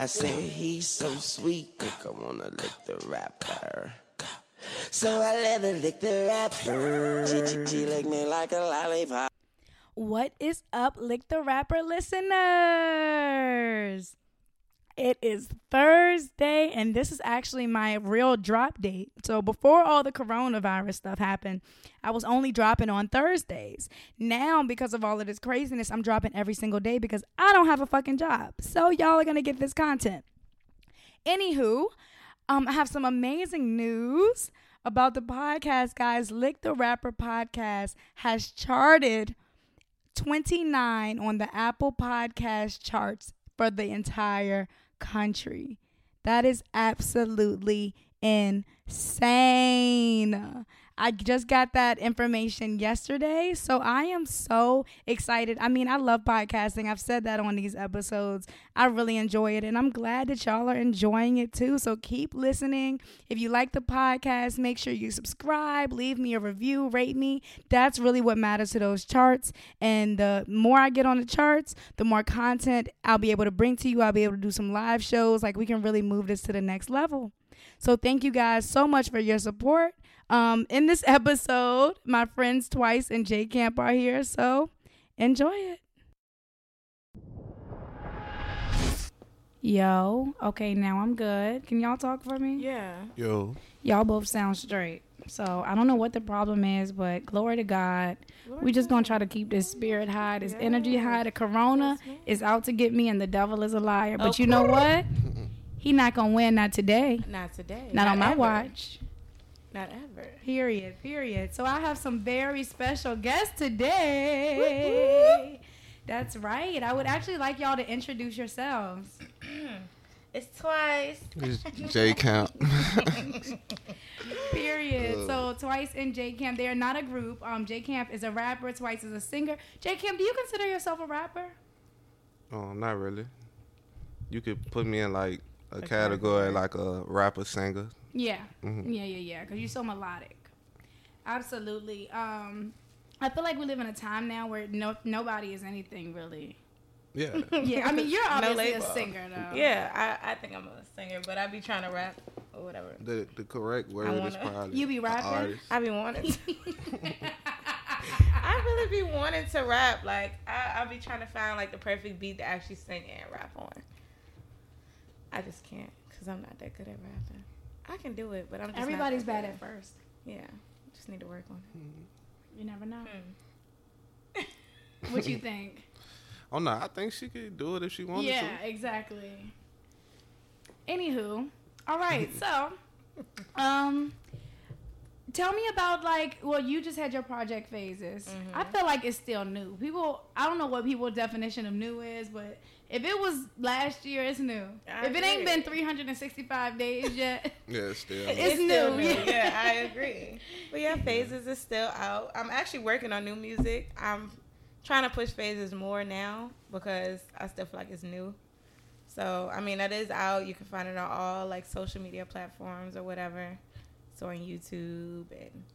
I say he's so sweet, I wanna lick the rapper. So I let her lick the rapper. She, she, she lick me like a lollipop. What is up, Lick the Rapper listeners? It is Thursday, and this is actually my real drop date. So, before all the coronavirus stuff happened, I was only dropping on Thursdays. Now, because of all of this craziness, I'm dropping every single day because I don't have a fucking job. So, y'all are to get this content. Anywho, um, I have some amazing news about the podcast, guys. Lick the Rapper podcast has charted 29 on the Apple Podcast charts for the entire country. That is absolutely insane. I just got that information yesterday. So I am so excited. I mean, I love podcasting. I've said that on these episodes. I really enjoy it. And I'm glad that y'all are enjoying it too. So keep listening. If you like the podcast, make sure you subscribe, leave me a review, rate me. That's really what matters to those charts. And the more I get on the charts, the more content I'll be able to bring to you. I'll be able to do some live shows. Like we can really move this to the next level. So thank you guys so much for your support. Um, in this episode, my friends Twice and J Camp are here, so enjoy it. Yo, okay, now I'm good. Can y'all talk for me? Yeah. Yo, Y'all both sound straight. So I don't know what the problem is, but glory to God. we just gonna try to keep this spirit high, this energy high. The corona is out to get me and the devil is a liar. But you know what? He not gonna win, not today. Not today. Not, on my watch. Not ever. Period. Period. So I have some very special guests today. That's right. I would actually like y'all to introduce yourselves. It's twice. it's J Camp. Period. So Twice and J Camp, they are not a group. Um, J Camp is a rapper. Twice is a singer. J Camp, do you consider yourself a rapper? oh, not really. You could put me in like a, A category category. like a rapper singer. Yeah. Mhm. Yeah, yeah, yeah. Because you're so melodic. Absolutely. Um, I feel like we live in a time now where no nobody is anything really. Yeah. Yeah, I mean you're No obviously a singer though. Yeah, I, I think I'm a singer, but I'd be trying to rap or whatever. the the correct word is wanna- probably You be rapping? artist. I be wanting. To, I really be wanting to rap. Like I, I be trying to find like the perfect beat to actually sing and rap on. I just can't because I'm not that good at rapping. I can do it, but I'm just Everybody's that bad at first. Yeah, just need to work on it. You never know. Hmm. What you think? Oh no, I think she could do it if she wanted to. yeah, exactly. Anywho, all right. So, um, tell me about like. Well, you just had your project phases. I Mm-hmm. feel like it's still new. People, I don't know what people's definition of new is, but if it was last year, it's new. I if it ain't been 365 days yet, to. Yeah, still. It's still new, yeah. Yeah, I agree. But yeah, phases is still out. I'm actually working on new music. I'm trying to push phases more now because I still feel like it's new. So I mean, that is out. You can find it on all like social media platforms or whatever. So on YouTube and it's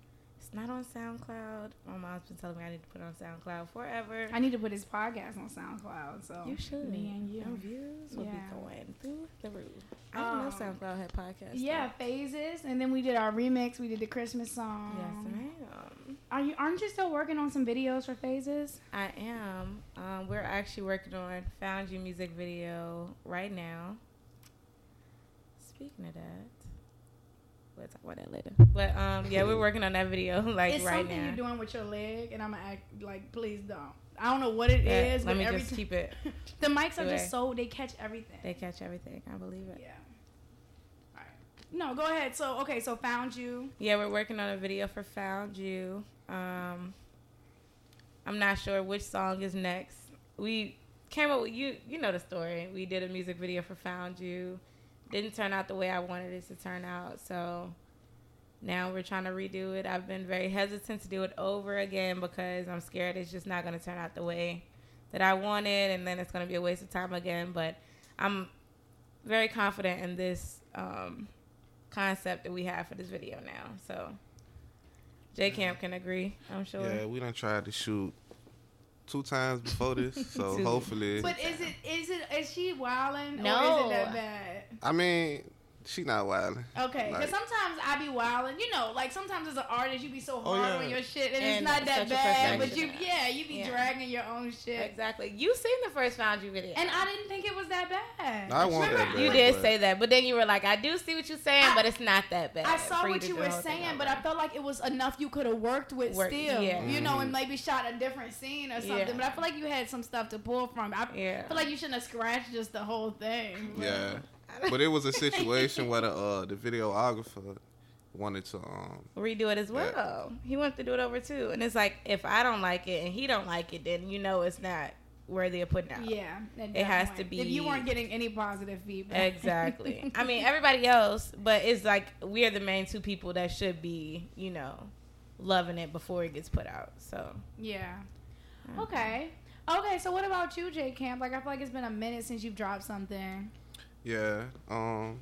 not on SoundCloud. My mom's been telling me I need to put it on SoundCloud forever. I need to put this podcast on SoundCloud. So you should. Me and you. Your views will Yeah. be going through the roof. I didn't know Um, SoundCloud had podcasts. Yeah, though. phases, and then we did our remix. We did the Christmas song. Yes, ma'am. Are you? Aren't you still working on some videos for phases? I am. Um, we're actually working on Found You music video right now. Speaking of that, we'll talk about that later. But um, yeah, we're working on that video like it's right something now. you're doing with your leg, and I'm gonna act like, please don't. I don't know what it Yeah, is, let but me every just time keep it. the mics are away. just so they catch everything. They catch everything. I believe it. yeah. All right. No, go ahead. So okay, so found you. Yeah, we're working on a video for Found You. Um, I'm not sure which song is next. We came up with you. You know the story. We did a music video for Found You. Didn't turn out the way I wanted it to turn out. So now we're trying to redo it. I've been very hesitant to do it over again because I'm scared it's just not going to turn out the way that I wanted, and then it's going to be a waste of time again. But I'm very confident in this um, concept that we have for this video now. So J Camp can agree, I'm sure. Yeah, we done tried to shoot two times before this, so hopefully. But is it is it is she wilding or No. is it that bad? I mean, she not wild. Okay, because Like- sometimes I be wilding. You know, like sometimes as an artist, you be so Oh, hard yeah. on your shit, and, And it's not that bad. But you, yeah, you be Yeah. dragging your own shit. Exactly. You seen the first Found You video. And I didn't think it was that bad. I want that bad. you did but- say that, but then you were like, "I do see what you're saying, I- but it's not that bad." I saw what you were the whole thing saying, but. I felt like it was enough you could have worked with Work- still. yeah. You know, and Mhm. maybe shot a different scene or something. Yeah. But I feel like you had some stuff to pull from. I Yeah. feel like you shouldn't have scratched just the whole thing. Yeah, but it was a situation where the uh, the videographer wanted to um redo it as well. He wants to do it over too, and it's like if I don't like it and he don't like it, then you know it's not worthy of putting out. Yeah, It has point. to be- If you weren't getting any positive feedback, Exactly. I mean, everybody else, but it's like we are the main two people that should be, you know, loving it before it gets put out. So yeah. Okay. Okay. So what about you, J Camp? Like I feel like it's been a minute since you've dropped something. Yeah um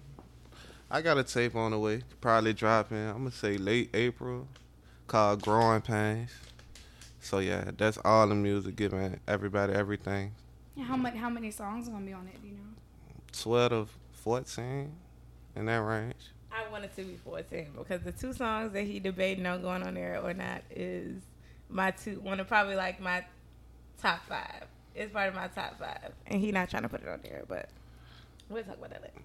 I got a tape on the way, probably dropping. I'm gonna say late April, called Growing Pains. So yeah, that's all the music giving everybody everything. How much? How many songs are gonna be on it? Do you know? Twelve to fourteen, in that range. I wanted to be 14 because the two songs that he debating on going on there or not is my two, one of probably like my top five. It's part of my top five, and he not trying to put it on there, but we'll talk about that later.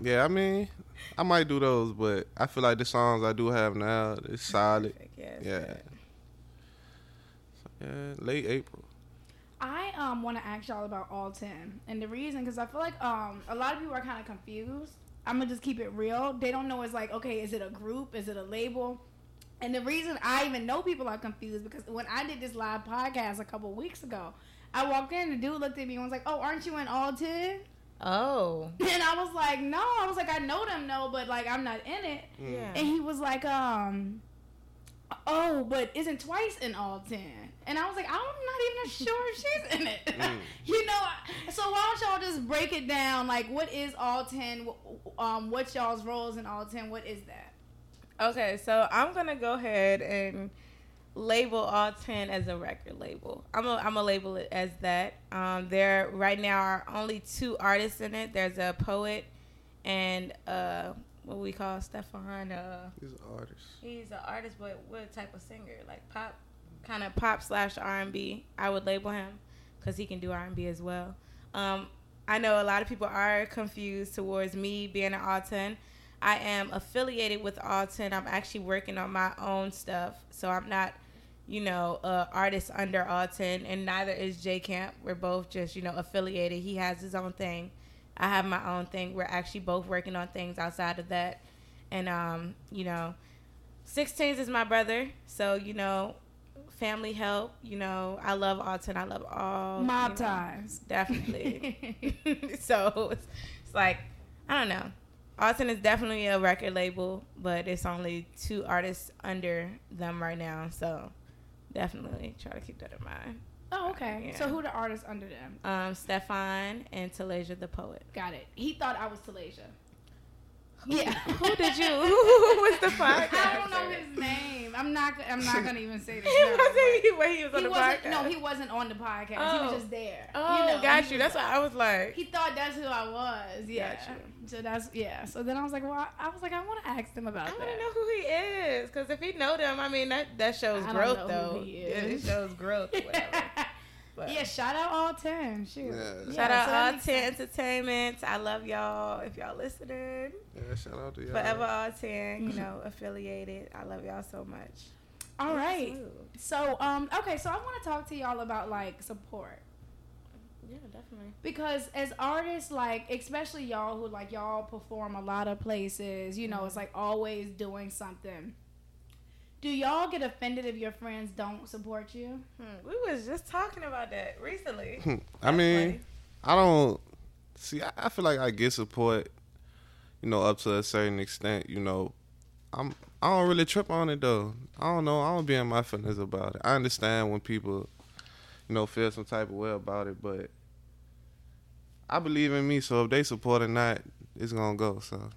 Yeah, I mean, I might do those, but I feel like the songs I do have now is solid. Yes, Yeah. Yeah, late April. I um want to ask y'all about all ten, and the reason because I feel like um a lot of people are kind of confused. I'm gonna just keep it real. They don't know it's like okay, is it a group? Is it a label? And the reason I even know people are confused because when I did this live podcast a couple weeks ago, I walked in, the dude looked at me and was like, "Oh, aren't you in all 10? Oh, And I was like, "No." I was like, "I know them, no, but like I'm not in it." yeah. And he was like, um, oh, but isn't twice in all ten? And I was like, I'm not even sure she's in it. Mm. you know, so why don't y'all just break it down? Like, what is all ten? Wh- Um, what's y'all's roles in all ten? What is that? Okay, so I'm gonna go ahead and label all ten as a record label. I'm a, I'm gonna label it as that. Um, there right now are only two artists in it. There's a poet and uh, what we call Stefan. Uh, He's an artist. he's an artist, but what type of singer? Like pop, kind of pop slash R&B. I would label him because he can do R and B as well. Um, I know a lot of people are confused towards me being an all ten. I am affiliated with all ten. I'm actually working on my own stuff, so I'm not, you know, a artist under all ten, and neither is J Camp. We're both just, you know, affiliated. He has his own thing. I have my own thing. We're actually both working on things outside of that, and um, you know, Sixteens is my brother, so you know, family help. You know, I love all ten. I love all Mob you know, ties. definitely. so it's, it's like I don't know. all ten is definitely a record label, but it's only two artists under them right now. So definitely try to keep that in mind. Oh, okay. Yeah. So who the artists under them? Um, Stefan and Talasia the poet. Got it. He thought I was Talasia. Yeah. Who did you? Who was the podcast? I don't know his name. I'm not. I'm not gonna even say this. He now, wasn't. He, when he was on He the wasn't. podcast. No, he wasn't on the podcast. He Oh. was just there. Oh, you know, got you. That's why I was like. He thought that's who I was. Yeah. So that's yeah. So then I was like, well, I- I was like, I want to ask them about I that. want to know who he is, because if he know them, I mean that that shows I don't growth know though. who he Yeah, it shows growth. Whatever. But yeah. Shout out all ten. Shoot. Yeah. Shout Yeah, so out all ten sense. entertainment. I love y'all. If y'all listening, Yeah, shout out to y'all. forever all ten. You know, affiliated. I love y'all so much. All right. Smooth. So um okay. So I want to talk to y'all about like support. Yeah, definitely. because as artists like especially y'all who like y'all perform a lot of places you know it's like always doing something do y'all get offended if your friends don't support you Hmm, we was just talking about that recently. I That's mean, funny. I don't see. I, I feel like I get support, you know, up to a certain extent. You know, I'm. I don't really trip on it though. I don't know. I don't be in my feelings about it. I understand when people, you know, feel some type of way about it, but I believe in me. So if they support or not, it's gonna go. So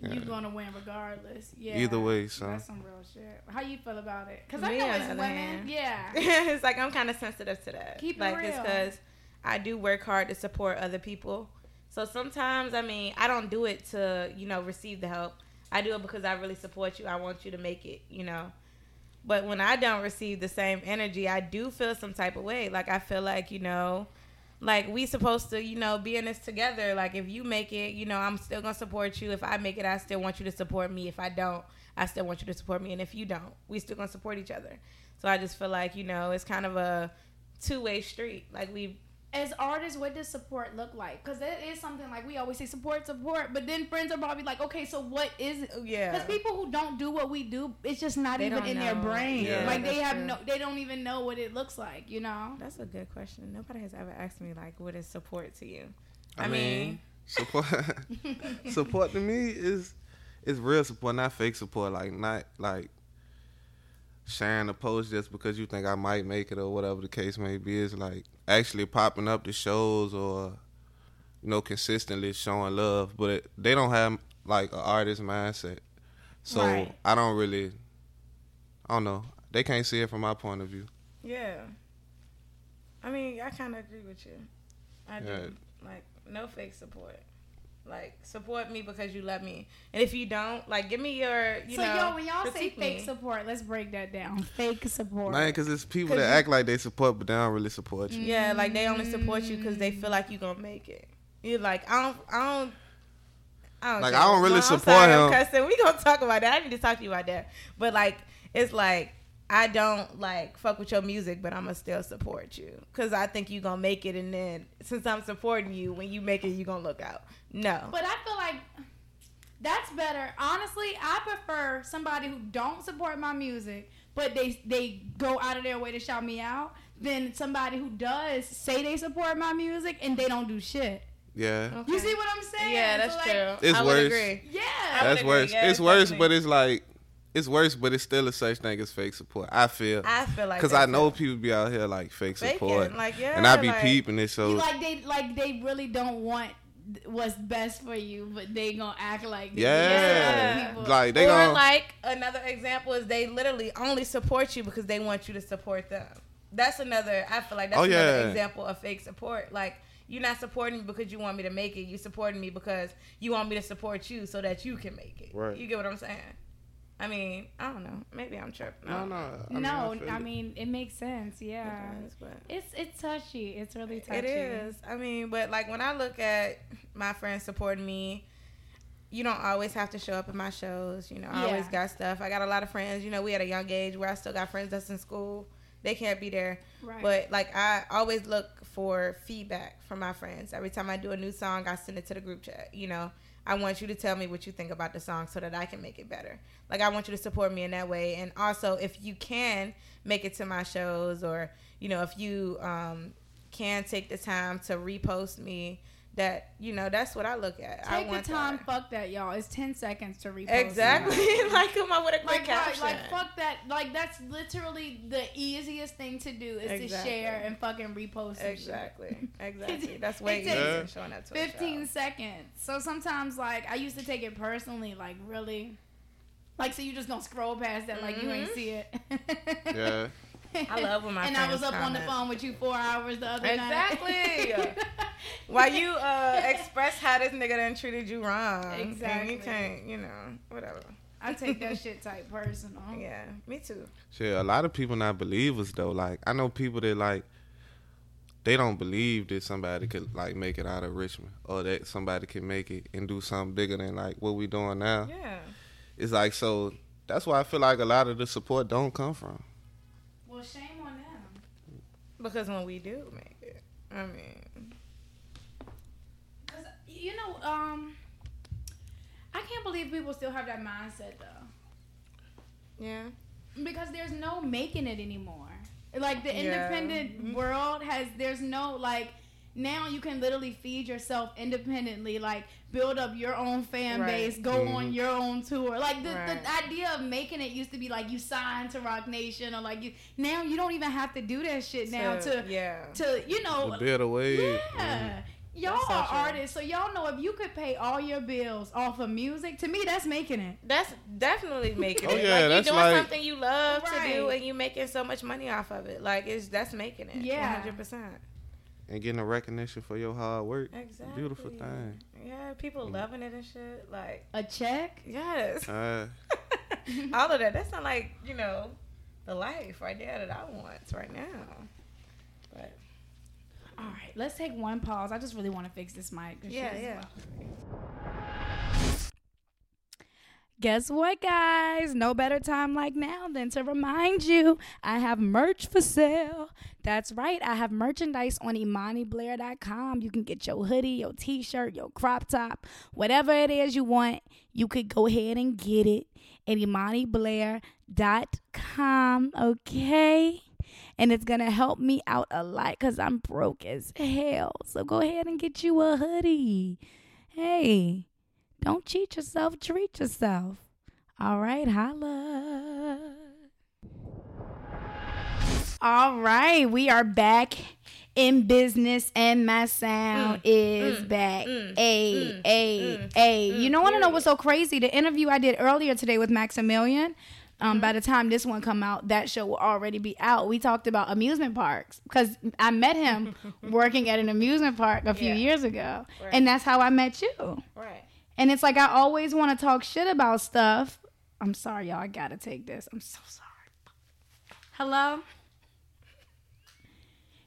you Yeah. gonna win regardless. Yeah. Either way, so. That's some real shit. How you feel about it? Because I know it's the women. hand. Yeah. it's like I'm kind of sensitive to that. Keep it like it's real. because I do work hard to support other people. So sometimes, I mean, I don't do it to you know receive the help. I do it because I really support you. I want you to make it. You know. But when I don't receive the same energy, I do feel some type of way. Like I feel like you know, like we supposed to you know be in this together. Like if you make it, you know, I'm still gonna support you. If I make it, I still want you to support me. If I don't, I still want you to support me. And if you don't, we still gonna support each other. So I just feel like you know it's kind of a two way street. Like we As artists, what does support look like? Because it is something like we always say support, support, but then friends are probably like, okay, so what is it? yeah. Because people who don't do what we do, it's just not They even don't in their brain. Yeah, like they have true. no, they don't even know what it looks like. You know. That's a good question. Nobody has ever asked me like what is support to you. I, I mean, mean- support. support to me is is real support, not fake support. Like not like sharing a post just because you think I might make it or whatever the case may be. Is like actually popping up to shows or you know consistently showing love. But it, they don't have like an artist mindset, so Right. I don't really. I don't know. They can't see it from my point of view. Yeah. I mean, I kind of agree with you. I do. Like no fake support. Like support me because you love me, and if you don't, like give me your you so know. yo, when y'all say fake me. support, let's break that down. Fake support. Man, because it's people 'Cause that you- act like they support, but they don't really support you. Yeah, like they only support you because they feel like you gonna make it. You're like, I don't, I don't, I don't. Like, care. I don't really I'm support sorry, I'm him. cussing. We gonna talk about that. I need to talk to you about that. But like, it's like I don't like fuck with your music, but I'ma still support you because I think you gonna make it. And then since I'm supporting you, when you make it, you gonna look out. No. But I feel like that's better. Honestly, I prefer somebody who don't support my music, but they they go out of their way to shout me out, than somebody who does say they support my music and they don't do shit. Yeah. Okay. You see what I'm saying? Yeah, that's So, like, true. It's I would worse. agree. Yeah. I would That's agree. worse. Yeah, it's worse, but it's like it's worse, but it's still a such thing as fake support. I feel I feel like because I know too. people be out here like fake Faking, support, like yeah, and I be like, peeping it. So like they like they really don't want what's best for you, but they gonna act like they do Yeah. to other people. like they or gonna like another example is they literally only support you because they want you to support them. That's another. I feel like that's Oh, another yeah. example of fake support. Like you're not supporting me because you want me to make it. You supporting me because you want me to support you so that you can make it. Right. You get what I'm saying? I mean, I don't know. Maybe I'm tripping. no, no. I mean, no, feel I it. mean it makes sense. Yeah, It does, but- it's it's touchy. It's really touchy. It is. I mean, but like when I look at my friends supporting me, you don't always have to show up at my shows. You know, I Yeah. always got stuff. I got a lot of friends. You know, we at a young age where I still got friends that's in school. They can't be there. Right. But like I always look for feedback from my friends. Every time I do a new song, I send it to the group chat. You know, I want you to tell me what you think about the song so that I can make it better. Like I want you to support me in that way. And also, if you can make it to my shows, or you know, if you um, can take the time to repost me, that you know, that's what I look at. I Take the time. that. Fuck that, y'all. It's ten seconds to repost. Exactly. like come up with a quick Like, right, caption. like fuck that. Like that's literally the easiest thing to do is to share and fucking repost. Exactly. Exactly. That's way It easier than showing up to a 15 seconds. So sometimes, like, I used to take it personally, like, really. Like, so you just gonna scroll past that, like, you ain't Mhm. see it. Yeah. I love when my And I was friends up on the phone with you four hours the other night. Exactly. night. Why you uh express how this nigga done treated you wrong. And Exactly. you can't, you know, whatever. I take that shit type personal. Yeah, me too. Shit, a lot of people not believers though. Like I know people that like they don't believe that somebody could like make it out of Richmond or that somebody can make it and do something bigger than like what we doing now. Yeah. It's like so that's why I feel like a lot of the support don't come from. Well, shame on them. Because when we do make it, I mean, Cause you know, um, I can't believe people still have that mindset though. yeah. because there's no making it anymore. Like the independent Mhm. world has there's no like now you can literally feed yourself independently, like build up your own fan Right. base, go Mhm. on your own tour. Like the, Right. the idea of making it used to be like you sign to Roc Nation or like you now you don't even have to do that shit now to yeah. to you know The better way. yeah. Y'all That's so are true. artists, so y'all know if you could pay all your bills off of music, to me that's making it. That's definitely making Oh, it. yeah, like that's you're doing like- something you love to do, and you making so much money off of it. Like it's that's making it. Yeah. hundred percent. And getting a recognition for your hard work. Exactly. Beautiful thing. Yeah, people loving it and shit. Like A check? yes, Uh, all of that. That's not like you know the life right there that I want right now. But All right, let's take one pause. I just really want to fix this mic. Yeah, yeah. loud. Guess what, guys? No better time like now than to remind you I have merch for sale. That's right, I have merchandise on ImaniBlair.com. You can get your hoodie, your t shirt, your crop top, whatever it is you want. You could go ahead and get it at ImaniBlair.com, okay? And it's gonna help me out a lot because I'm broke as hell. So go ahead and get you a hoodie. Hey, don't cheat yourself, treat yourself. All right, holla. All right, we are back in business and my sound mm, is mm, back. Mm, a, a, a. You know, want to know what's so crazy? The interview I did earlier today with Maximilian. Um, by mm-hmm. the time this one come out, that show will already be out. We talked about amusement parks because I met him working at an amusement park a few Yeah. years ago, Right. and that's how I met you. right. And it's like I always want to talk shit about stuff. I'm sorry, y'all. I gotta take this. I'm so sorry. Hello.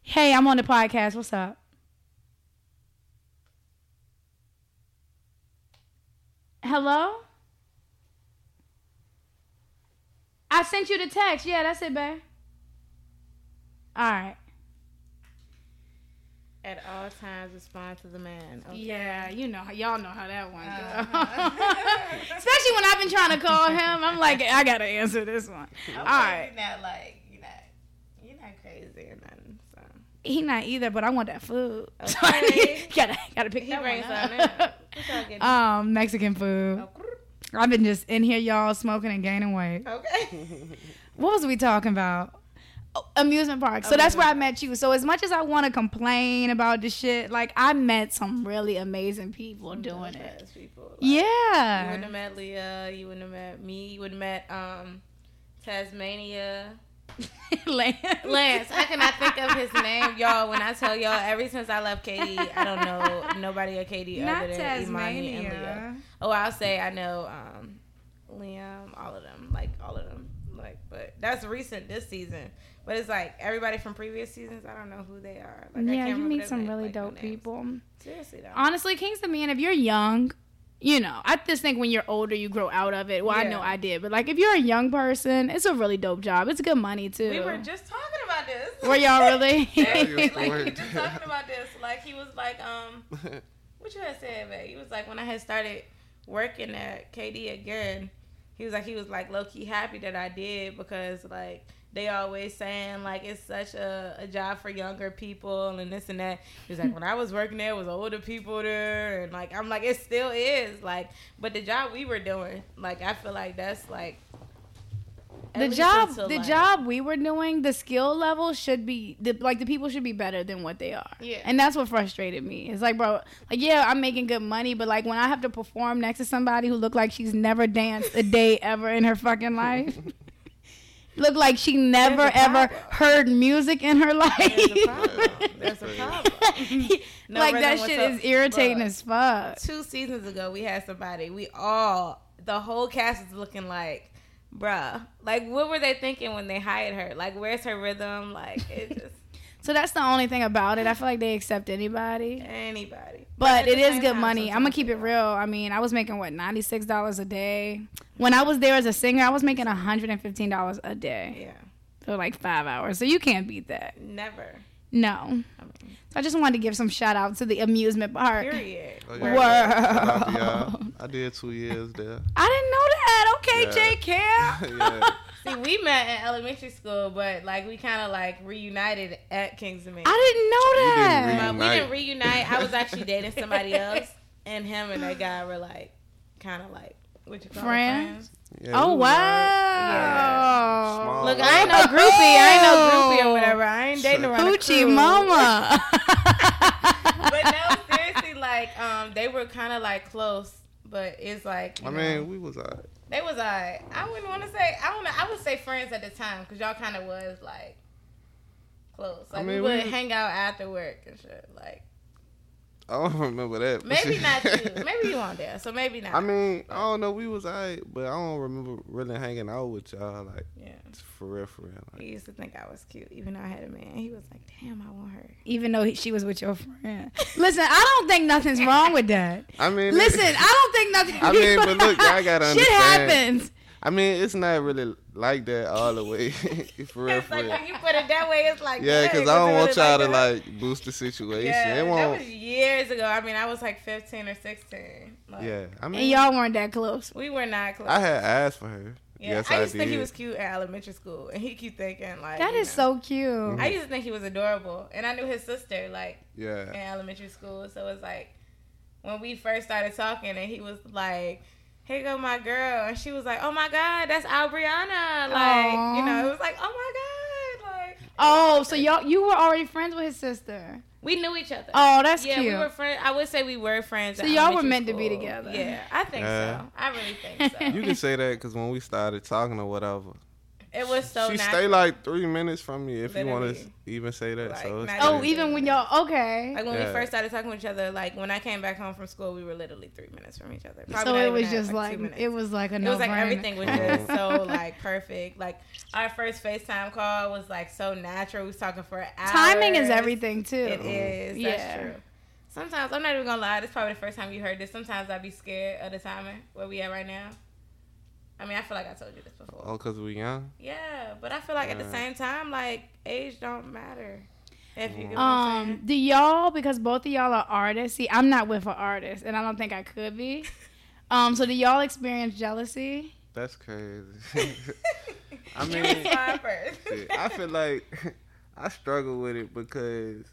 Hey, I'm on the podcast. What's up? Hello. I sent you the text. Yeah, that's it, babe. All right. At all times, respond to the man. Okay? Yeah, you know, y'all know how that one goes. Uh-huh. Especially when I've been trying to call him, I'm like, I gotta answer this one. All right, You're not like you're not you're not crazy or nothing. So he not either, but I want that food. So Okay. gotta gotta pick he that brings one something. up. in. What y'all getting? Um, Mexican food. I've been just in here, y'all, smoking and gaining weight. okay. What was we talking about? Oh, amusement park. So that's where I met you. So as much as I want to complain about the shit, like I met some really amazing people doing it. People. Like, You wouldn't have met Leah. You wouldn't have met me. You wouldn't have met um, Tasmania. Lance. Lance. I cannot think of his name, y'all. When I tell y'all, ever since I left KD, I don't know nobody at KD Not other than Imani and Leah. Oh, I'll say I know um, Liam, all of them, like all of them, like. But that's recent this season. But it's like everybody from previous seasons. I don't know who they are. Like, I yeah, can't you meet some name, really like, dope names. people. Seriously though. Honestly, Kings the Man, if you're young, you know, I just think when you're older, you grow out of it. Well, I know I did, but like if you're a young person, it's a really dope job. It's good money too. we were just talking about this. Were y'all really? Yeah, like we were. were just talking about this. Like he was like, um, what you had said, babe? He was like when I had started working at KD again. He was like he was like low key happy that I did because like they always saying like it's such a, a job for younger people and this and that. He was like when I was working there, it was older people there and like I'm like it still is like, but the job we were doing, like I feel like that's like. the job until, the like- job we were doing the skill level should be the, like the people should be better than what they are Yeah. and that's what frustrated me it's like bro like yeah i'm making good money but like when i have to perform next to somebody who looked like she's never danced a day ever in her fucking life look like she never ever heard music in her life There's a problem. There's a problem. No like that shit is irritating as fuck. two seasons ago we had somebody we all the whole cast is looking like bruh. Like what were they thinking when they hired her? Like where's her rhythm? Like it just so that's the only thing about it i feel like they accept anybody anybody But at it the is same good money. I'm gonna keep it real. I mean, I was making what ninety six dollars a day. When I was there as a singer, I was making hundred and fifteen dollars a day yeah for like five hours. So you can't beat that. never No. I mean, So I just wanted to give some shout out to the amusement park. period Oh, Word. Shout out. I did two years there. I didn't know that. Okay, Yeah. J Camp. yeah. See we met in elementary school but like we kind of like reunited at Kingsman I didn't know We didn't that. But we didn't reunite. I was actually dating somebody else, and him and that guy were like, kind of like, what you call it, Friends? Yeah, oh wow. Small Look. I ain't no groupie. I ain't no groupie or whatever. I ain't dating around the Hoochie mama. But no, seriously, like um they were kind of like close, but it's like I know, mean, we was alright. They was alright. I wouldn't want to say I don't know. I would say friends at the time because y'all kind of was like close. Like mean, we we would was- hang out after work and shit. Like I don't remember that. maybe not you. Maybe you weren't there, so maybe not. I mean, I don't know. We was alright, but I don't remember really hanging out with y'all like yeah. for real, for real. Like, He used to think I was cute, even though I had a man. He was like, "Damn, I want her." Even though he, she was with your friend. Listen, I don't think nothing's wrong with that. I mean, Listen, I don't think nothing. I mean, but look, y'all gotta understand. Shit happens. I mean, it's not really like that all the way. for real, It's for like real. when you put it that way, it's like Yeah, because I don't want y'all to that? like boost the situation. Yeah, it that won't. was years ago. I mean, I was like 15 or 16. Like, yeah, I mean, And mean, y'all weren't that close. we were not close. I had asked for her. yeah, yes, I I, used to think he was cute in elementary school, and he keep thinking like that is know. so cute. I used to think he was adorable, and I knew his sister like yeah in elementary school. So it's like when we first started talking, and he was like. Here go my girl, and she was like, "Oh my God, that's Albriana. Like, you know, it was like, "Oh my God!" Like, Oh, so y'all you were already friends with his sister. we knew each other. Oh, that's yeah, cute. we were friends. I would say we were friends. So y'all were elementary meant to be together. Yeah, I think Yeah. so. I really think so. You can say that because when we started talking or whatever, it was so. she natural. stay like three minutes from me if you want to even say that. Like, so it's oh, even- crazy. even when y'all okay. Like when we first started talking with each other, like when I came back home from school, we were literally three minutes from each other. Probably so it was just two like it was like a It no was like everything was just so like perfect. Like our first FaceTime call was like so natural. We was talking for hours. Timing is everything too. It is. That's Yeah. true. Sometimes I'm not even gonna lie. This is probably the first time you heard this. Sometimes I'd be scared of the timing where we at right now. I mean, I feel like I told you this before. Oh, because we young? Yeah, but I feel like at the same time, like age don't matter. If you get what I'm. Um, do y'all because both of y'all are artists? See, I'm not with an artist, and I don't think I could be. Um, so do y'all experience jealousy? That's crazy. I You mean, respond first. I feel like I struggle with it because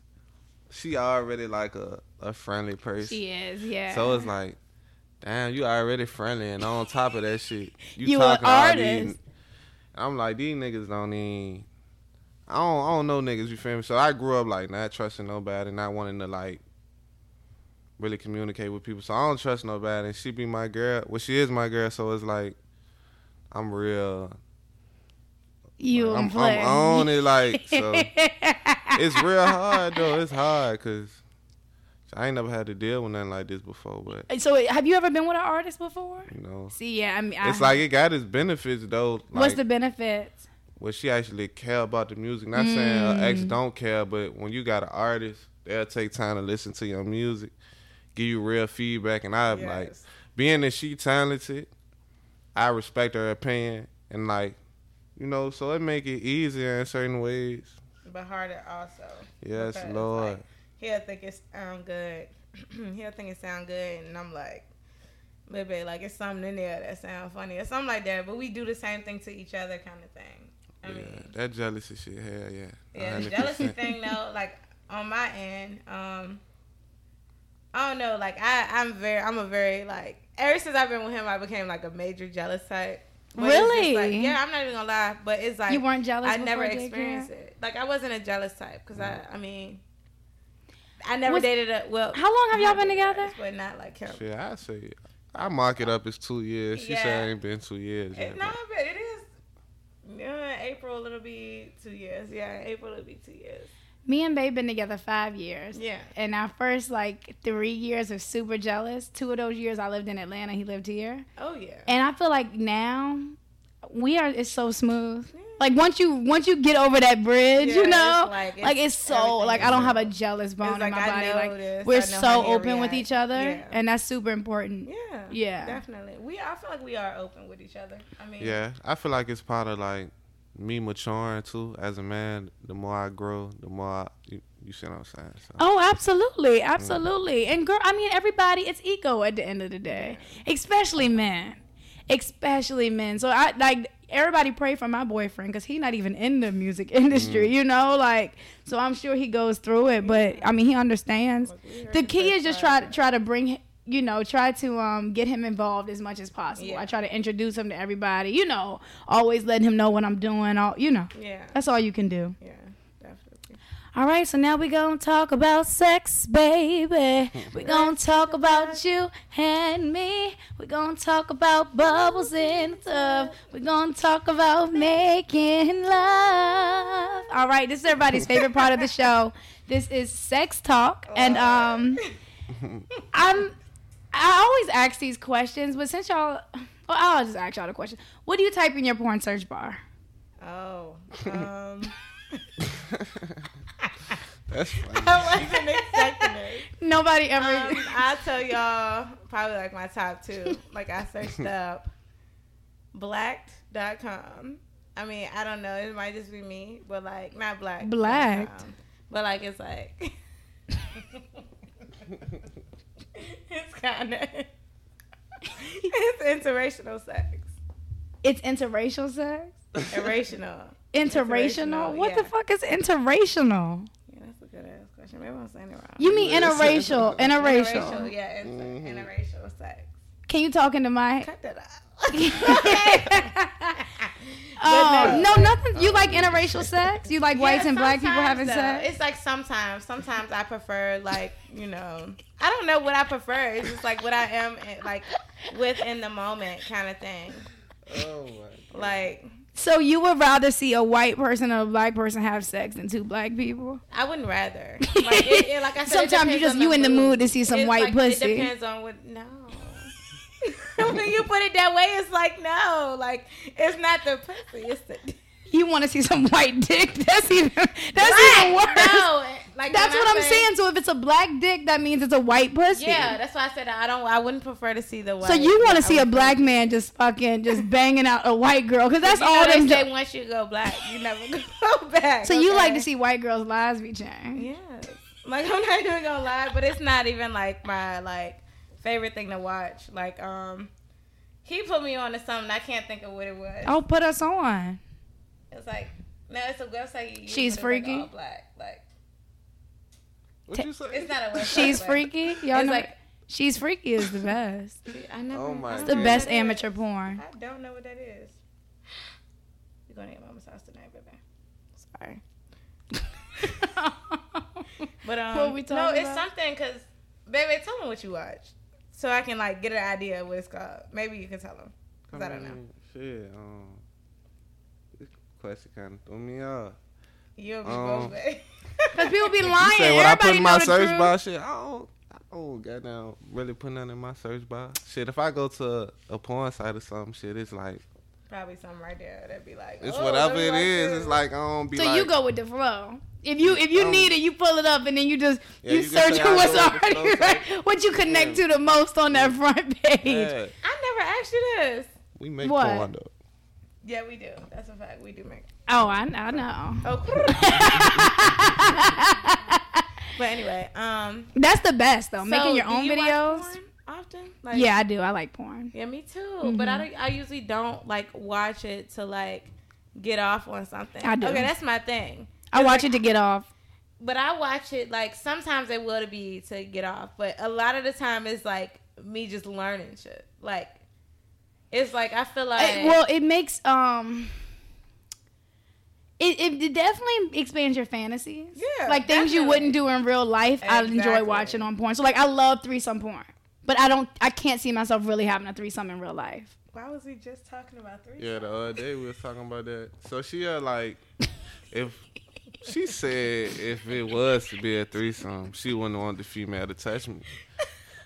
she already like a, a friendly person. She is, yeah. So it's like, damn, you already friendly, and on top of that shit, you, You talking all these. I'm like, these niggas don't even. I don't, I don't know niggas. You feel me? So I grew up like not trusting nobody, and not wanting to like really communicate with people. So I don't trust nobody. And she be my girl. Well, she is my girl. So it's like, I'm real. you I'm, I'm, I'm on it. Like so, it's real hard though. It's hard because I ain't never had to deal with nothing like this before. But so have you ever been with an artist before? No. See, yeah, I mean, It's I, like it got its benefits though. Like, what's the benefits? well, she actually care about the music. Not saying her ex Mm. don't care, but when you got an artist, they'll take time to listen to your music, give you real feedback. And I like Yes. being that she talented, I respect her opinion and like, you know, so it make it easier in certain ways. but harder also. Yes, Lord. like, he'll think it sound good. he'll think it sound good, and I'm like, baby, like it's something in there that sound funny or something like that. But we do the same thing to each other, kind of thing. I yeah, mean, that jealousy shit, hell yeah. yeah, the 100%. jealousy thing though, like on my end, um, I don't know, like I, I'm very, I'm a very like. Ever since I've been with him, I became like a major jealous type. But Really? like, yeah, I'm not even gonna lie, but it's like you weren't jealous. I never experienced yeah? it. Like I wasn't a jealous type because I, I mean, I never Was- dated a well. How long have y'all been together? artists, But not like him. Shit, I say I mark it up as two years. She said Yeah. it ain't been two years yet. It, no, but it is. Yeah, April it'll be two years. Yeah, April it'll be two years. Me and Babe been together five years. Yeah. And our first like three years of super jealous. Two of those years I lived in Atlanta. He lived here. Oh yeah. And I feel like now we are. It's so smooth. Yeah. Like once you once you get over that bridge, Yeah, you know, like, like it's- it's, so like I don't have a jealous bone It's in my I body. know Like this, we're so how he'll open with each other, Yeah. and that's super important. Yeah. Yeah. Definitely. We. I feel like we are open with each other. I mean. Yeah, I feel like it's part of like me maturing too as a man. The more I grow, the more I, you, you see what I'm saying. So, Oh, absolutely, absolutely. And girl, I mean, everybody, it's ego at the end of the day, especially men, especially men. So I like everybody pray for my boyfriend because he's not even in the music industry, you know. Like, so I'm sure he goes through it, but I mean, he understands. Look, we heard The the key is just try to try to bring. You know, try to um get him involved as much as possible. Yeah. I try to introduce him to everybody. You know, always letting him know what I'm doing. All you know, Yeah. that's all you can do. Yeah. All right, so now we gonna talk about sex, baby. We gonna talk about you and me. We gonna talk about bubbles in the tub. We gonna talk about making love. All right, this is everybody's favorite part of the show. This is sex talk, and um, I'm. I always ask these questions, but since y'all, well, I'll just ask y'all the question. What do you type in your porn search bar? Oh. Um, That's funny. I wasn't expecting it. Nobody ever. Um, I'll tell y'all probably like my top two. Like I searched up blacked.com. I mean, I don't know. It might just be me, but like not black. Blacked? But like it's like it's kind of it's interracial sex. it's interracial sex. Irrational. Interracial? What yeah. the fuck is interracial? Yeah, that's a good ass question. Maybe I'm saying it wrong. You mean interracial? interracial? Interracial. Yeah, inter- Mhm. interracial sex. Can you talk into my? Cut that out. Oh no. no, nothing. You like interracial sex? You like whites and black people having though. sex? It's like sometimes. Sometimes I prefer like you know. I don't know what I prefer. It's just like what I am eh, like with in the moment kind of thing. Oh my. Like So you would rather see a white person or a black person have sex than two black people? I wouldn't rather. Like, it, it- like I said, Sometimes you just you in the mood to see some It's white like, pussy. It depends on what. No. when you put it that way, it's like no. Like it's not the pussy. It's the. You want to see some white dick? That's even that's Black, even worse. No, like That's what I I'm say- saying. So if it's a black dick, that means it's a white pussy. Yeah, that's why I said I don't. I wouldn't prefer to see the white. So you want to see a black man just fucking just banging out a white girl because that's all they say jo- once you go black, you never go back. so you like to see white girls' lives be changed? Yes. Like I'm not even gonna lie, but it's not even like my like favorite thing to watch. Like um, he put me on to something I can't think of what it was. Oh, put us on. It's like no, it's a website. You She's it's, like, freaky? all black. Like What you say? it's not a website. She's freaky. Y'all It's know. like She's freaky is the best. I never. Oh my I It's the know what best that is. amateur porn. I don't know what that is. You're going to get mama's house tonight, baby. Sorry. But um, What we no, talking it's about? something because, baby, tell me what you watch, so I can like get an idea of what it's called. Maybe you can tell them, cause I, don't know. mean, Shit. Um. This question kind of threw me off. You'll be Um, both way. Because people be lying. You lying. say what I put in my search truth. bar? Shit, I don't. I don't goddamn really put nothing in my search bar. Shit, if I go to a porn site or something, shit, it's like Probably something right there that'd be like. it's oh, whatever it is. me it watch is. this. It's like I don't be So like. you go with the flow. If you if you Um, need it, you pull it up and then you just Yeah, you, you search for what's go with the already flow right, what you connect Yeah. to the most on that front page. Yeah, I never asked you this. we make What? porn though. Yeah, we do. That's a fact. We do make. Oh, I, I know. Oh. but anyway, um, That's the best though. so Making your do own you videos. porn often. Like, Yeah, I do. I like porn. Yeah, me too. But Mm-hmm. I, I usually don't like watch it to like get off on something. I do. Okay, that's my thing. I watch it to get off. But I watch it like sometimes it will to be to get off, but a lot of the time it's like me just learning shit. Like it's like I feel like It- well, it makes um. It, it, it definitely expands your fantasies. Yeah, like things you wouldn't do in real life. I enjoy watching on porn. So like I love threesome porn, but I don't. I can't see myself really having a threesome in real life. why was we just talking about three? Yeah, the other day we was talking about that. So she had like, if she said if it was to be a threesome, she wouldn't want the female to touch me.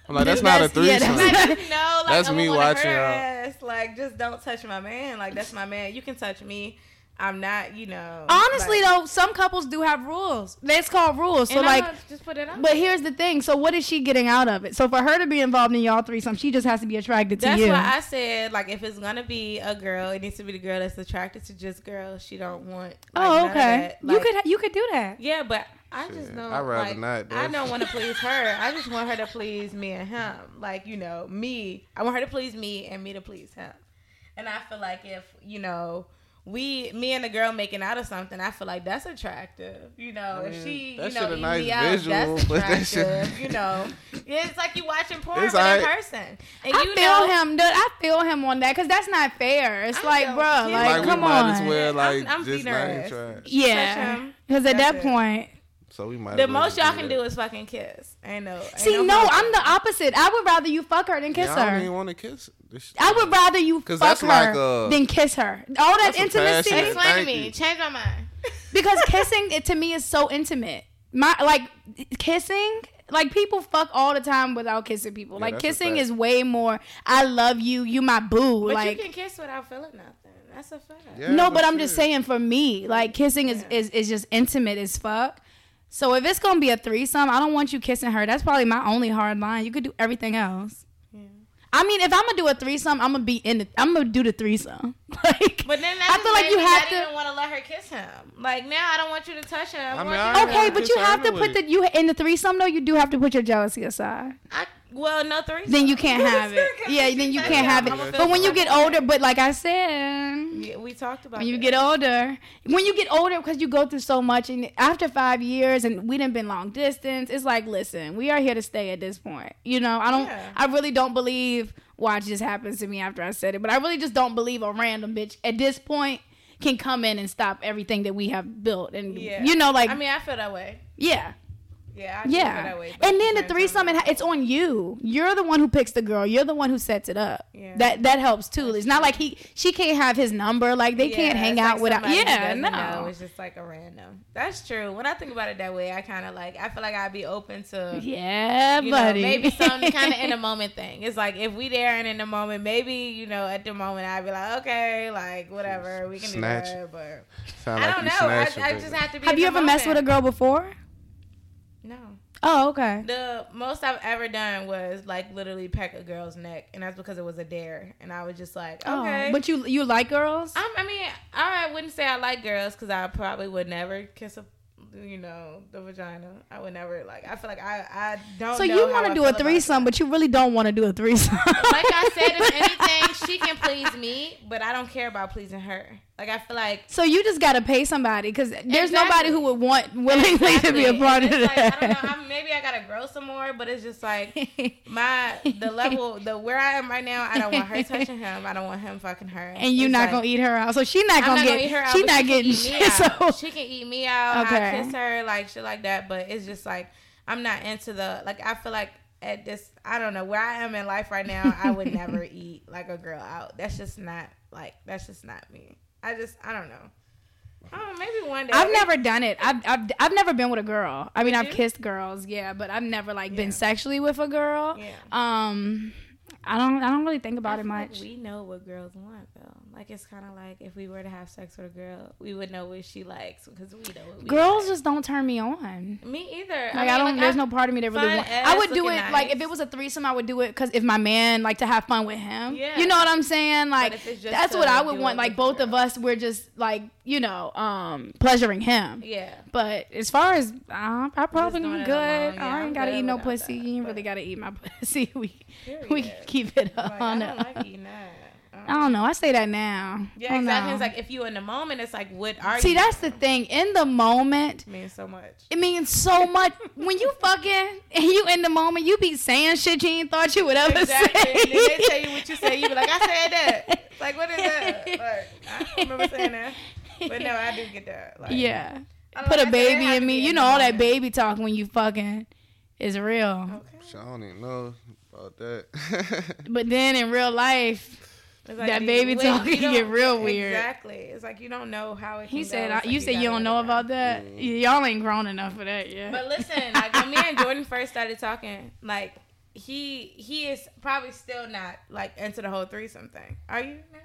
I'm like, that's not a That's- yeah, threesome. that's- Like, no, like That's me watching her ass. Like just don't touch my man. Like that's my man. You can touch me. I'm not. You know. Honestly, like- though, some couples do have rules. That's called rules. So And like, just put it out. but here's the thing. So what is she getting out of it? So for her to be involved in y'all threesome, she just has to be attracted to That's you. That's why I said like if it's gonna be a girl, it needs to be the girl that's attracted to just girls. She don't want. Like, oh, none of okay. that. you could you could do that. Yeah, but I just Shit, don't. I'd rather like, not, I don't want to please her. I just want her to please me and him. Like you know, me. I want her to please me and me to please him. And I feel like if you know. We, me and the girl making out of something, I feel like that's attractive. You know, I if she, you know, shit eat nice me out, visual, that's but that attractive. you know, Yeah, it's like you watching porn It's but in alright. person. And I you feel know, him, dude. I feel him on that because that's not fair. It's I like, don't bro, like, Like, come we might on. as well like I'm just beating her not ass. Yeah, because at that it. point, so we might. The most y'all can that. do is fucking kiss. I know. Ain't See, no, fucking. I'm the opposite. I would rather you fuck her than kiss Yeah, I don't her. even want to kiss. This- I would rather you fuck that's like her a- than kiss her. All that That's a intimacy, passionate- Explain to me. you. Change my mind. because kissing it to me is so intimate. My like kissing, like people fuck all the time without kissing people. Yeah, like kissing is way more. I love you. You my boo. But like you can kiss without feeling nothing. That's a fact. Yeah, no, but but I'm just saying for me, like kissing is, is is just intimate as fuck. So if it's gonna be a threesome, I don't want you kissing her. That's probably my only hard line. You could do everything else. Yeah. I mean, if I'm gonna do a threesome, I'm gonna be in. The, I'm gonna do the threesome. Like, But then I feel like you have to. I didn't to. want to let her kiss him. Like now, I don't want you to touch him. I, mean, I to- Okay, wanna but you have to put the you in the threesome though. You do have to put your jealousy aside. I, well, no three. Then you can't have it. Yeah, then you can't have it. But when you get older, but like I said, we talked about when you get older, when you get older, because you go through so much, and after five years, and we didn't been long distance, it's like, listen, we are here to stay at this point. You know, I don't, Yeah. I really don't believe. Watch this happens to me after I said it, but I really just don't believe a random bitch at this point can come in and stop everything that we have built, and Yeah. you know, like, I mean, I feel that way. yeah. Yeah, I Yeah, that way. and then the same threesome, it, it's on you. You're the one who picks the girl. You're the one who sets it up. Yeah. That that helps too. It's not like he she can't have his number. Like they Yeah, can't hang it's out like without. somebody Yeah, no. know. It's just like a random. That's true. When I think about it that way, I kind of like. I feel like I'd be open to. Yeah, You buddy. know, maybe some kind of in a moment thing. It's like if we there and in the moment, maybe you know at the moment I'd be like, okay, like whatever, we can Snatch. do that. But Sound I don't you know. I, I just have to be. have in you the ever messed with a girl before? No. Oh, okay. The most I've ever done was like literally peck a girl's neck, and that's because it was a dare, and I was just like, oh, okay. Oh, but you you like girls? I'm, I mean, I wouldn't say I like girls because I probably would never kiss a, you know, the vagina. I would never like. I feel like I, I don't. so you want to do a threesome, but you really don't want to do a threesome. like I said, if anything, she can please me, but I don't care about pleasing her. Like I feel like. So you just gotta pay somebody because there's nobody who would want willingly to be a part of it's that. Like, I don't know. I'm, maybe I gotta grow some more, but it's just like my the level the where I am right now. I don't want her touching him. I don't want him fucking her. and you're not like, gonna eat her out, so she's not gonna not get. gonna eat her out. she's not she can getting shit. So she can eat me out. Okay. I kiss her like shit like that. But it's just like I'm not into the like. I feel like at this, I don't know where I am in life right now. I would never eat like a girl out. That's just not like that's just not me. I just I don't know. Oh, maybe one day. I've never done it. I've, I've I've never been with a girl. I mean, I've kissed girls, yeah, but I've never like Yeah. been sexually with a girl. Yeah. Um, I don't I don't really think I about it feel like much. we know what girls want though. Like it's kind of like if we were to have sex with a girl, we would know what she likes because we know what we Girls like. just don't turn me on. me either. Like I, don't. there's no part of me that really fun want. I would do it looking like if it was a threesome. I would do it because if my man like to have fun with him. Yeah. You know what I'm saying? Like if it's just that's what I would want. Like both of us, we're just like you know, um, pleasuring him. Yeah. But as far as uh, I probably am good. yeah, I I'm ain't gotta eat no pussy. that, you ain't really gotta eat my pussy. We we. Keep it Like, on. I don't like eating that. I don't know. I say that now. Yeah, Oh, exactly. no. It's like if you in the moment, it's like what are See, you? that's the thing. In the moment, it means so much. it means so much. when you fucking and you in the moment, you be saying shit you ain't thought you would ever Exactly. say. And then they tell you what you say. You be like, I said that. It's like, what is that? Like, I don't remember saying that. But no, I do get that. Like, yeah. I Put know, a I said it baby in me. You know all that baby talk when you fucking is real. Okay. Shit, I don't even know about that. But then in real life, It's That baby wait, talk you can get real weird. Exactly. It's like you don't know how it. He go. said, It's like "You said gotta you don't know it go. about that. Mm-hmm. Y'all ain't grown enough for that yet." But listen, like when me and Jordan first started talking, like he he is probably still not like into the whole threesome thing. Are you now?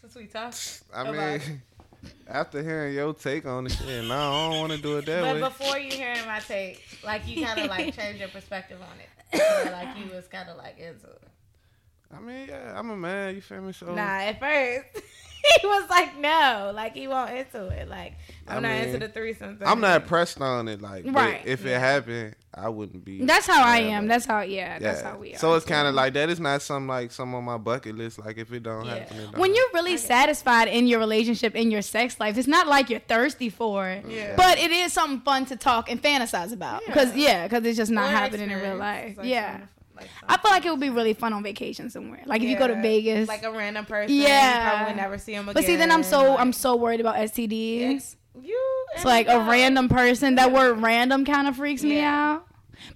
Since we talk. I about mean, after hearing your take on the shit, no, I don't want to do it that But way. before you hearing my take, like you kind of like changed your perspective on it. Like you was kind of like into it. I mean, yeah, I'm a man. You feel me? So Nah, at first he was like, no, like he won't into it. Like I'm I not into the threesome thing. I'm not pressed on it. Like, Right, If yeah. it happened, I wouldn't be. that's how I am. it. That's how. Yeah, yeah. that's how we are. So it's kind of like that. It's not something like some on my bucket list. Like if it don't Yeah. happen, it don't when happen. you're really satisfied in your relationship, in your sex life, it's not like you're thirsty for it. Yeah. But it is something fun to talk and fantasize about. Because yeah, because it's just not Or happening in real life. Like yeah. Like I feel like it would be really fun on vacation somewhere. Like if you go to Vegas. like a random person. Yeah. probably never see him again. but see, then I'm so like- I'm so worried about STDs. you It's like a random person. That word random kind of freaks me out.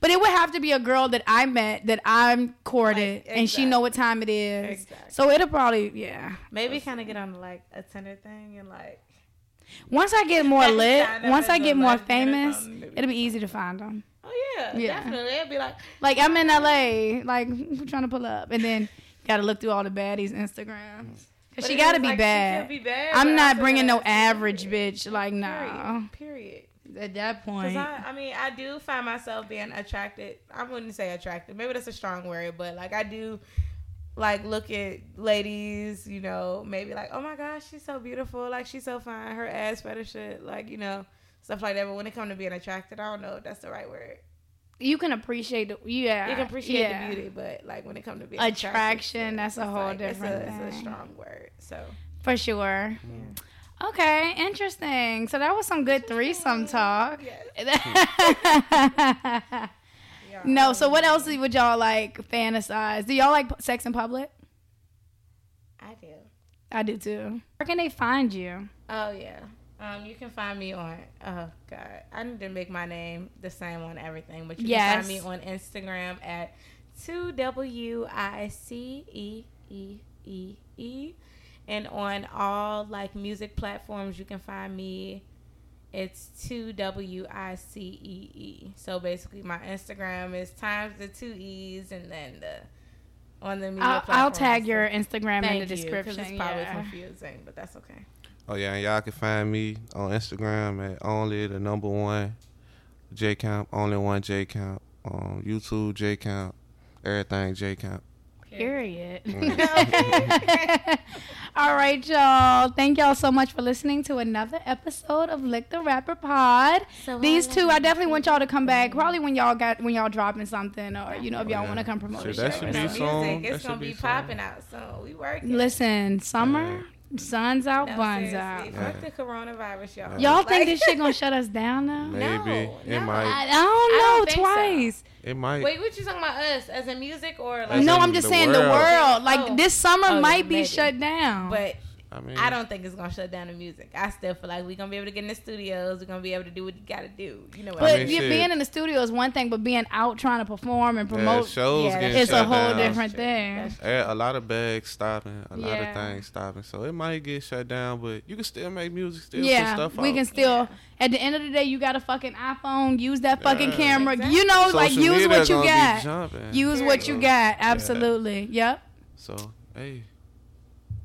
But it would have to be a girl that I met that I'm courted Like, and she know what time it is. Exactly. So it'll probably yeah. Maybe kind of get on like a Tinder thing and like. Once I get more lit, once I get more famous, it'll be easy to find them. Oh yeah, Yeah. definitely. It'd be like, Like I'm in LA, like who trying to pull up, and then gotta look through all the baddies Instagrams. Cause but she gotta be like, bad. be bad. I'm not bringing no average bitch. Like no. Period. Period. At that point, I, I mean, I do find myself being attracted. I wouldn't say attracted. Maybe that's a strong word, but like I do, like look at ladies. You know, maybe like, oh my gosh, she's so beautiful. Like she's so fine. Her ass fetish shit. Like you know, stuff like that. But when it comes to being attracted, I don't know if that's the right word. you can appreciate the yeah. You can appreciate yeah. the beauty, but like when it comes to being Attraction, that's a whole like- different It's a, it's a strong word. So for sure. Okay, interesting. So that was some good threesome talk. no, so what else would y'all like fantasize? Do y'all like sex in public? I do. I do too. Where can they find you? Oh yeah. Um, you can find me on. Oh God, I need to make my name the same on everything. But you Yes. can find me on Instagram at two w i c e e e e, and on all like music platforms you can find me. It's two w i c e e. So basically, my Instagram is times the two e's, and then the on the media I'll, I'll tag your Instagram in the you, description. It's probably yeah. confusing, but that's okay. Oh yeah, and y'all can find me on Instagram at only the number one J Camp, only one J Camp, On um, YouTube J Camp, everything J Camp. Period. All right, y'all. Thank y'all so much for listening to another episode of Lick the Rapper Pod. These two, I definitely want y'all to come back. Mm-hmm. Probably when y'all got when y'all dropping something, or you know, if oh, y'all yeah. want to come promote Shit, the that show. should be something. song. music. That It's should gonna be be popping out soon. We working. Listen, summer, sun's out, No, buns seriously, out. Fuck the coronavirus, y'all. Y'all think Like- this shit gonna shut us down now? Maybe No, it no. might. I, I don't I know. don't think so. twice. It might. Wait, what you talking about us as in music or like? As No, I'm just the saying the world. world. Like Oh. this summer Oh, yeah, might be maybe. shut down. But I mean, I don't think it's gonna shut down the music. I still feel like we're gonna be able to get in the studios. We're gonna be able to do what you gotta do. You know what But I mean, you- being in the studio is one thing, but being out trying to perform and Yeah, promote shows Yeah, getting it's a whole down. different thing. Yeah, a lot of bags stopping, a lot of things stopping. So it might get shut down, but you can still make music, still yeah, put stuff we out. can still. At the end of the day, you got a fucking iPhone. Use that fucking Yeah. camera. Exactly. You know, like use what you got. jumping. Use what you got. Absolutely. Yep. So hey,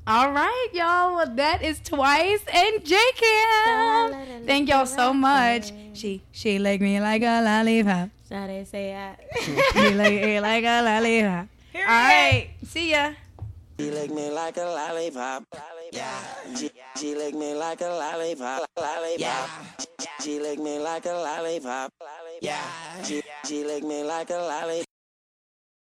All right, y'all. Well, that is twice and J Camp. Thank y'all so much. She she lick me like a lollipop. So they say I. She lick me like a lollipop. All right. See ya. She lick me like a lollipop. Yeah. She, she lick me like a lollipop. Lollipop. She lick me like a lollipop. Yeah. She, she lick me like a lollipop.